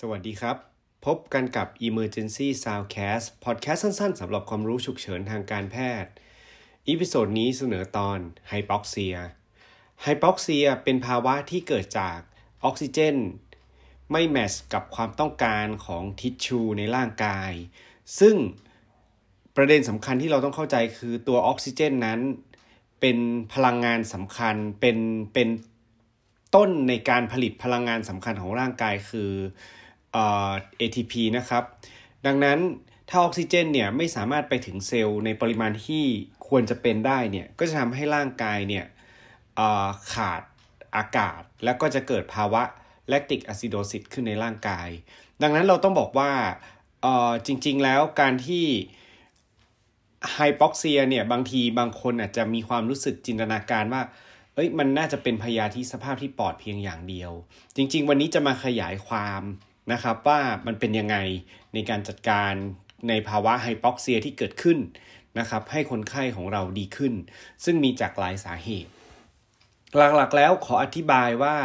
สวัสดีครับ พบกันกับ Emergency Soundcast พอดแคสต์สั้นๆสำหรับความรู้ฉุกเฉินทางการแพทย์ episode นี้เสนอตอน hypoxia hypoxia เป็นภาวะที่เกิดจากออกซิเจน ไม่ match กับความต้องการของทิชชูในร่างกาย ซึ่งประเด็นสำคัญที่เราต้องเข้าใจคือตัวออกซิเจนนั้น เป็นพลังงานสำคัญเป็นเป็นต้นในการผลิตพลังงานสำคัญของร่างกายคือเอ่อ ATP นะครับ ดังนั้นถ้าออกซิเจนเนี่ยไม่สามารถไปถึงเซลล์ในปริมาณที่ควรจะเป็นได้เนี่ยก็จะทำให้ร่างกายเนี่ยขาดอากาศ แล้วก็จะเกิดภาวะแลคติกอะซิโดซิสขึ้นในร่างกาย ดังนั้นเราต้องบอกว่าจริง ๆ แล้วการที่ไฮปอกเซียเนี่ยบางทีบางคนอาจจะมีความรู้สึกจินตนาการว่าเอ้ยมันน่าจะเป็นพยาธิสภาพที่ปอดเพียงอย่างเดียว จริง ๆ วันนี้จะมาขยายความ นะครับว่ามันเป็นยังไงในการจัดการในภาวะไฮปอกเซียที่เกิดขึ้นนะครับให้คนไข้ของเราดีขึ้น ซึ่งมีจากหลายสาเหตุ หลักๆแล้วขออธิบายว่า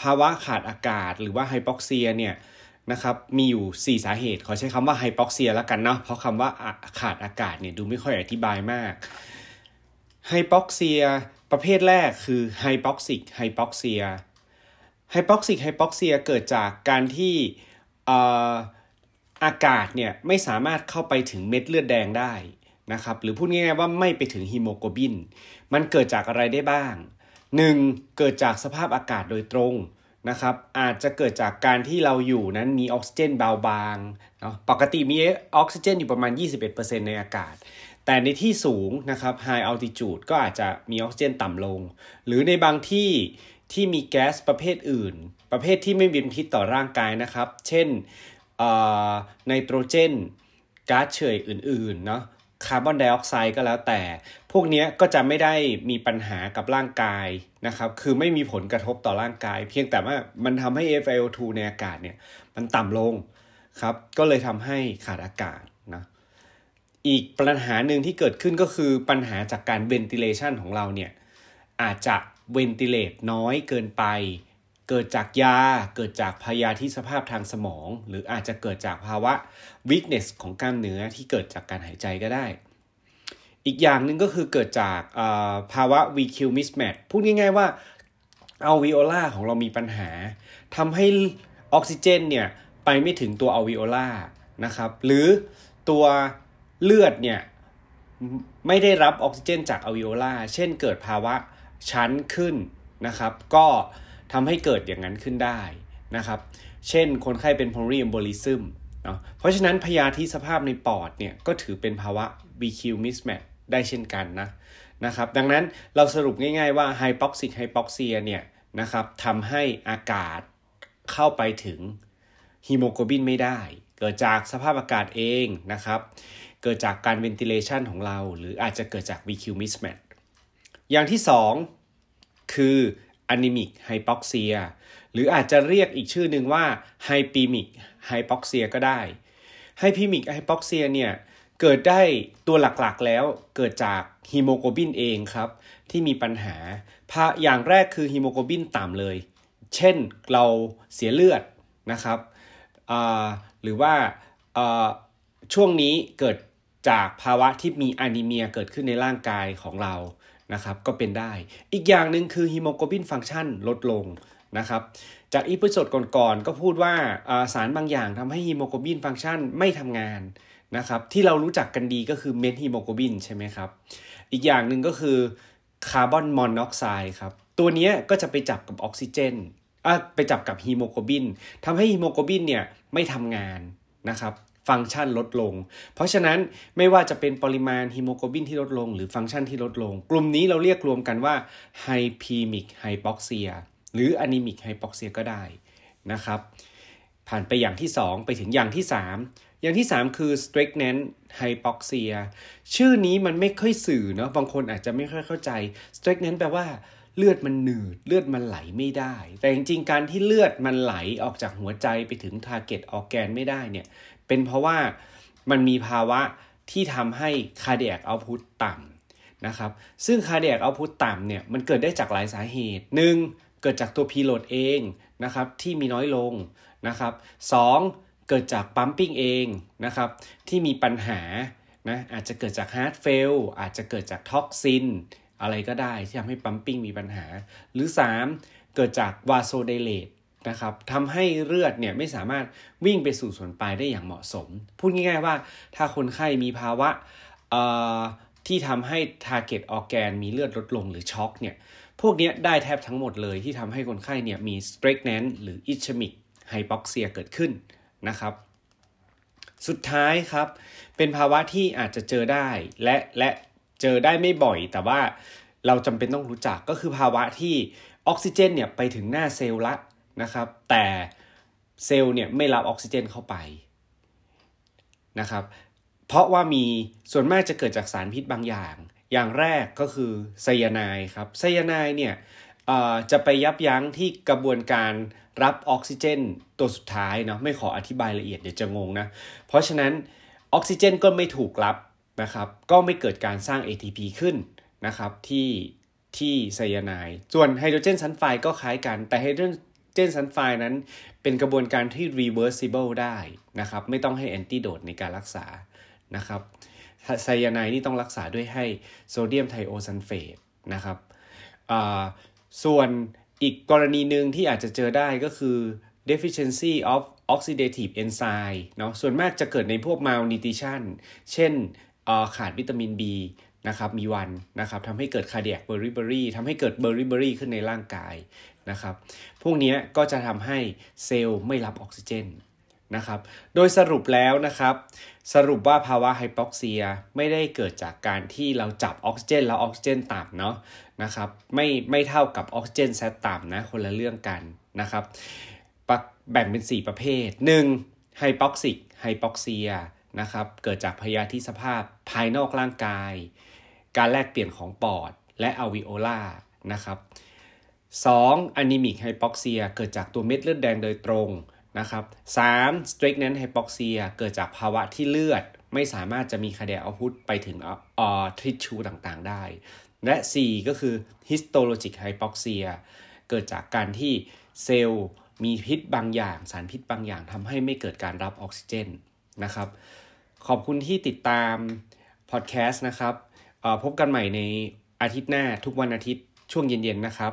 ภาวะขาดอากาศหรือว่าไฮปอกเซียเนี่ยนะครับมีอยู่ 4 สาเหตุ ขอใช้คำว่าไฮปอกเซียแล้วกันเนาะเพราะคำว่าขาดอากาศเนี่ยดูไม่ค่อยอธิบายมาก hypoxia ประเภทแรกคือ hypoxic hypoxia hypoxic hypoxia เกิดจากการที่อากาศเนี่ยไม่สามารถเข้าไปถึงเม็ดเลือดแดงได้นะครับหรือพูดง่ายๆว่าไม่ไปถึงฮีโมโกลบิน มันเกิดจากอะไรได้บ้าง 1. เกิดจากสภาพอากาศโดยตรงนะครับอาจจะเกิดจากการที่เราอยู่นั้นมีออกซิเจนเบาบางเนาะปกติมีออกซิเจนอยู่ประมาณ 21%ในอากาศ แต่ในที่สูงนะครับ high altitude ก็อาจจะมีออกซิเจนต่ำลง หรือในบางที่ ที่มีแก๊สประเภทอื่น ประเภทที่ไม่มีพิษต่อร่างกายนะครับ เช่นไนโตรเจนก๊าซเฉยอื่นๆเนาะคาร์บอนไดออกไซด์ก็แล้วแต่ พวกนี้ก็จะไม่ได้มีปัญหากับร่างกายนะครับ คือไม่มีผลกระทบต่อร่างกาย เพียงแต่ว่ามันทำให้ FiO2 ในอากาศเนี่ยมันต่ำลงครับ ก็เลยทำให้ขาดอากาศนะ อีกปัญหาหนึ่งที่เกิดขึ้นก็คือปัญหาจากการ ventilation ของเราเนี่ยอาจจะ ventilate น้อยเกินไป เกิดจากยา เกิดจากพยาธิสภาพทางสมอง หรืออาจจะเกิดจากภาวะ weakness ของกล้ามเนื้อที่เกิดจากการหายใจก็ได้ อีกอย่างหนึ่งก็คือเกิดจากภาวะ VQ mismatch พูดง่ายๆว่าอัลวิโอลาของเรามีปัญหาทำให้ออกซิเจนเนี่ยไปไม่ถึงตัวอัลวิโอลานะครับ หรือตัวเลือดเนี่ยไม่ได้รับออกซิเจนจากอวิโอลา เช่นเกิดภาวะ ชั้นขึ้นนะครับ ก็ทำให้เกิดอย่างนั้นขึ้นได้นะครับ เช่นคนไข้เป็น pulmonary embolism เนาะเพราะฉะนั้นพยาธิสภาพในปอดเนี่ยก็ถือเป็นภาวะ VQ mismatch ได้เช่นกันนะนะครับ ดังนั้นเราสรุปง่ายๆว่า hypoxic hypoxia เนี่ยนะครับทำให้อากาศเข้าไปถึงฮีโมโกลบินไม่ได้ เกิดจากสภาพอากาศเองนะครับ เกิดจากการ ventilation ของเรา หรืออาจจะเกิดจาก VQ mismatch อย่างที่2คือ anemic hypoxia หรืออาจจะเรียกอีกชื่อหนึ่งว่า hypemic hypoxia ก็ได้ hypemic hypoxia เนี่ยเกิดได้ตัวหลักๆแล้วเกิดจากฮีโมโกลบินเองครับ ที่มีปัญหาพาอย่างแรกคือฮีโมโกลบินต่ำเลย เช่นเราเสียเลือดนะครับหรือว่าช่วงนี้เกิดจากภาวะที่มี anemia เกิดขึ้นในร่างกายของเรา นะครับก็เป็นได้ อีกอย่างหนึ่งคือฮีโมโกลบินฟังก์ชันลดลงนะครับจาก episode ก่อนๆก็พูดว่าสารบางอย่างทำให้ฮีโมโกลบินฟังก์ชันไม่ทำงานนะครับที่เรารู้จักกันดีก็คือ methemoglobin ใช่ไหมครับ อีกอย่างหนึ่งก็คือคาร์บอนมอนอกไซด์ครับตัวนี้ก็จะไปจับกับออกซิเจนไปจับกับฮีโมโกลบินทำให้ฮีโมโกลบินเนี่ยไม่ทำงานนะครับ ฟังก์ชันลดลง เพราะฉะนั้นไม่ว่าจะเป็นปริมาณฮีโมโกลบินที่ลดลง หรือฟังก์ชันที่ลดลง กลุ่มนี้เราเรียกรวมกันว่าhypemic hypoxia หรือ anemic hypoxia ก็ได้นะครับ ผ่านไปอย่างที่ 2 ไปถึงอย่างที่ 3 อย่างที่ 3 คือ stagnant hypoxia ชื่อนี้มันไม่ค่อยสื่อเนาะบางคนอาจจะไม่ค่อยเข้าใจ stagnant แปลว่าเลือดมันหนืดเลือดมันไหลไม่ได้ แต่จริงๆ การที่เลือดมันไหลออกจากหัวใจไปถึง target organ ไม่ได้เนี่ย เป็นเพราะว่ามันมีภาวะที่ทำให้cardiac output ต่ำนะครับ ซึ่ง cardiac output ต่ำเนี่ยมันเกิดได้จากหลายสาเหตุหนึ่งเกิดจากตัว preload เองนะครับที่มีน้อยลงนะครับสองเกิดจาก pumping เองนะครับที่มีปัญหานะอาจจะเกิดจาก heart fail อาจจะเกิดจาก toxin อะไรก็ได้ที่ทำให้ pumping มีปัญหา หรือ 3 เกิดจาก vasodilate นะครับทำให้เลือดเนี่ยไม่สามารถวิ่งไปสู่ส่วนปลายได้อย่างเหมาะสม พูดง่ายๆว่าถ้าคนไข้มีภาวะที่ทำให้ target organ มีเลือดลดลงหรือช็อกเนี่ยพวกนี้ได้แทบทั้งหมดเลยที่ทำให้คนไข้เนี่ยมี stagnant หรือ ischemic hypoxia เกิดขึ้นนะครับสุดท้ายครับ เป็นภาวะที่อาจจะเจอได้และและเจอได้ไม่บ่อย แต่ว่าเราจำเป็นต้องรู้จักก็คือภาวะที่ออกซิเจนเนี่ยไปถึงหน้าเซลล์ละ นะครับ แต่เซลล์เนี่ยไม่รับออกซิเจนเข้าไปนะครับ เพราะว่ามีส่วนมากจะเกิดจากสารพิษบางอย่าง อย่างแรกก็คือไซยาไนด์ครับไซยาไนด์เนี่ยจะไปยับยั้งที่กระบวนการรับออกซิเจนตัวสุดท้ายเนาะไม่ขออธิบายละเอียดเดี๋ยวจะงงนะ เพราะฉะนั้นออกซิเจนก็ไม่ถูกรับนะครับ ก็ไม่เกิดการสร้าง ATP ขึ้นนะครับที่ที่ไซยาไนด์ส่วนไฮโดรเจนซัลไฟด์ก็คล้ายกันแต่ไฮโดร เจนซัลไฟด์นั้นเป็นกระบวนการที่ reversible ได้นะครับ ไม่ต้องให้ antidote ในการรักษานะครับไซยาไนด์นี่ต้องรักษาด้วยให้โซเดียมไทโอซัลเฟตนะครับส่วนอีกกรณีหนึ่งที่อาจจะเจอได้ก็คือ deficiency of oxidative enzyme เนาะส่วนมากจะเกิดในพวก malnutrition เช่นขาดวิตามิน B นะครับมีวันนะครับทำให้เกิด cardiac beriberi ทำให้เกิด beriberi ขึ้นในร่างกาย นะครับ พวกนี้ก็จะทำให้เซลล์ไม่รับออกซิเจนนะครับ โดยสรุปแล้วนะครับ สรุปว่าภาวะไฮปอกเซียไม่ได้เกิดจากการที่เราจับออกซิเจนแล้วออกซิเจนต่ำเนาะนะครับ ไม่ไม่เท่ากับออกซิเจนแซตต่ำนะคนละเรื่องกันนะครับแบ่งเป็น 4 ประเภท 1. hypoxic hypoxia นะครับเกิดจากพยาธิสภาพภายนอกร่างกาย การแลกเปลี่ยนของปอดและอวิโอลานะครับ 2. anemic hypoxia เกิดจากตัวเม็ดเลือดแดงโดยตรงนะครับสาม stagnant hypoxia เกิดจากภาวะที่เลือด ไม่สามารถจะมี cardiac output ไปถึงออทิชชูต่างๆได้ และ 4 ก็คือ histotoxic hypoxiaเกิดจากการที่เซลล์มีพิษบางอย่าง สารพิษบางอย่างทำให้ไม่เกิดการรับออกซิเจนนะครับ ขอบคุณที่ติดตามพอดแคสต์นะครับพบกันใหม่ในอาทิตย์หน้าทุกวันอาทิตย์ช่วงเย็นๆนะครับ